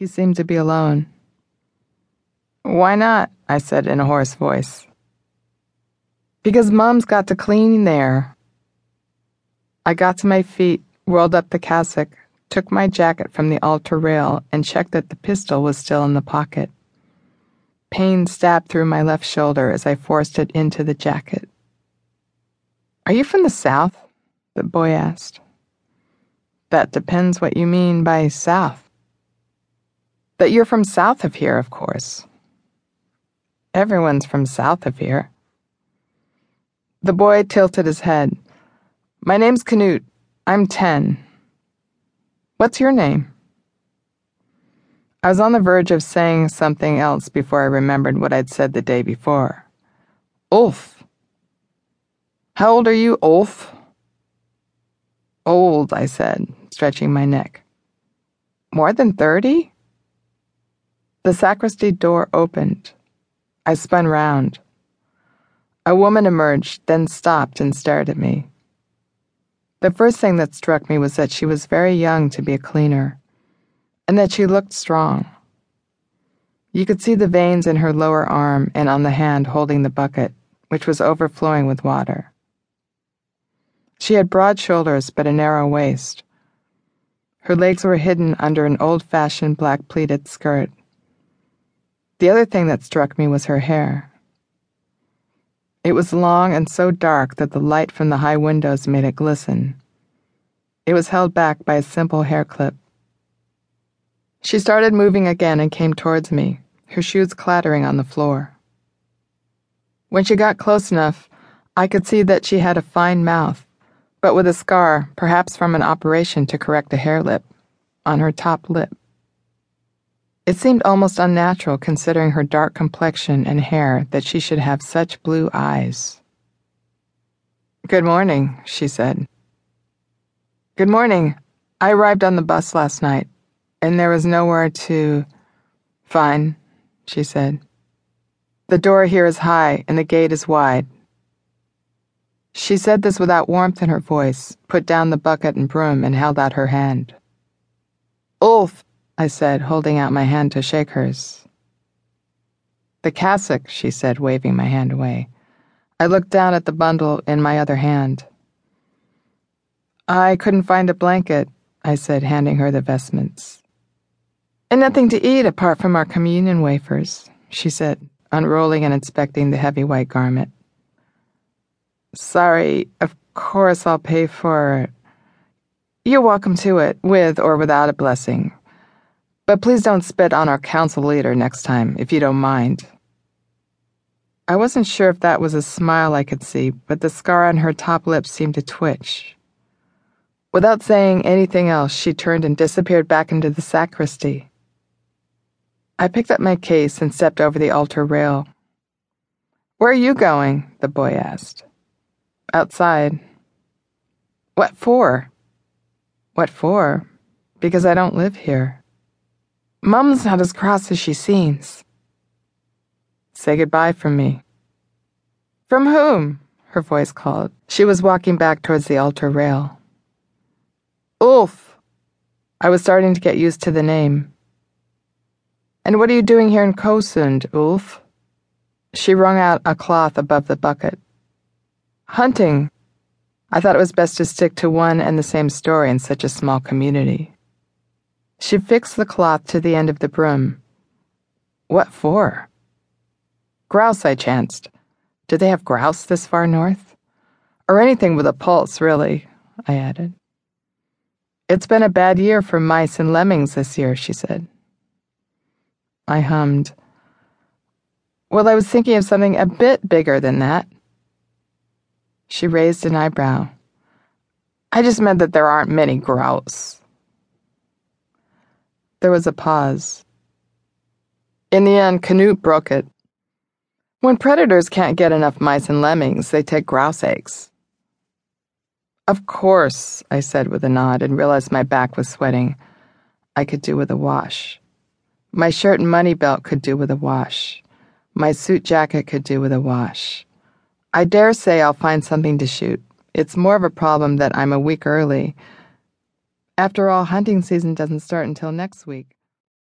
He seemed to be alone. Why not? I said in a hoarse voice. Because Mum's got to clean there. I got to my feet, rolled up the cassock, took my jacket from the altar rail, and checked that the pistol was still in the pocket. Pain stabbed through my left shoulder as I forced it into the jacket. Are you from the South? the boy asked. That depends what you mean by South. That you're from south of here, of course. Everyone's from south of here. The boy tilted his head. My name's Knut. I'm ten. What's your name? I was on the verge of saying something else before I remembered what I'd said the day before. Ulf. How old are you, Ulf? Old, I said, stretching my neck. More than thirty? The sacristy door opened. I spun round. A woman emerged, then stopped and stared at me. The first thing that struck me was that she was very young to be a cleaner and that she looked strong. You could see the veins in her lower arm and on the hand holding the bucket, which was overflowing with water. She had broad shoulders but a narrow waist. Her legs were hidden under an old fashioned black pleated skirt. The other thing that struck me was her hair. It was long and so dark that the light from the high windows made it glisten. It was held back by a simple hair clip. She started moving again and came towards me, her shoes clattering on the floor. When she got close enough, I could see that she had a fine mouth, but with a scar, perhaps from an operation to correct a hare lip, on her top lip. It seemed almost unnatural considering her dark complexion and hair that she should have such blue eyes. Good morning, she said. Good morning. I arrived on the bus last night and there was nowhere to. Fine, she said. The door here is high and the gate is wide. She said this without warmth in her voice, put down the bucket and broom, and held out her hand. Ulf, I said, holding out my hand to shake hers. The cassock, she said, waving my hand away. I looked down at the bundle in my other hand. I couldn't find a blanket, I said, handing her the vestments. And nothing to eat apart from our communion wafers, she said, unrolling and inspecting the heavy white garment. Sorry, of course I'll pay for it. You're welcome to it, with or without a blessing. But please don't spit on our council leader next time, if you don't mind. I wasn't sure if that was a smile I could see, but the scar on her top lip seemed to twitch. Without saying anything else, she turned and disappeared back into the sacristy. I picked up my case and stepped over the altar rail. Where are you going? the boy asked. Outside. What for? What for? Because I don't live here. Mum's not as cross as she seems. Say goodbye from me. From whom? her voice called. She was walking back towards the altar rail. Ulf! I was starting to get used to the name. And what are you doing here in Kosund, Ulf? She wrung out a cloth above the bucket. Hunting. I thought it was best to stick to one and the same story in such a small community. She fixed the cloth to the end of the broom. What for? Grouse, I chanced. Do they have grouse this far north? Or anything with a pulse, really, I added. It's been a bad year for mice and lemmings this year, she said. I hummed. Well, I was thinking of something a bit bigger than that. She raised an eyebrow. I just meant that there aren't many grouse. There was a pause. In the end, Knut broke it. When predators can't get enough mice and lemmings, they take grouse eggs. Of course, I said with a nod and realized my back was sweating. I could do with a wash. My shirt and money belt could do with a wash. My suit jacket could do with a wash. I dare say I'll find something to shoot. It's more of a problem that I'm a week early. After all, hunting season doesn't start until next week.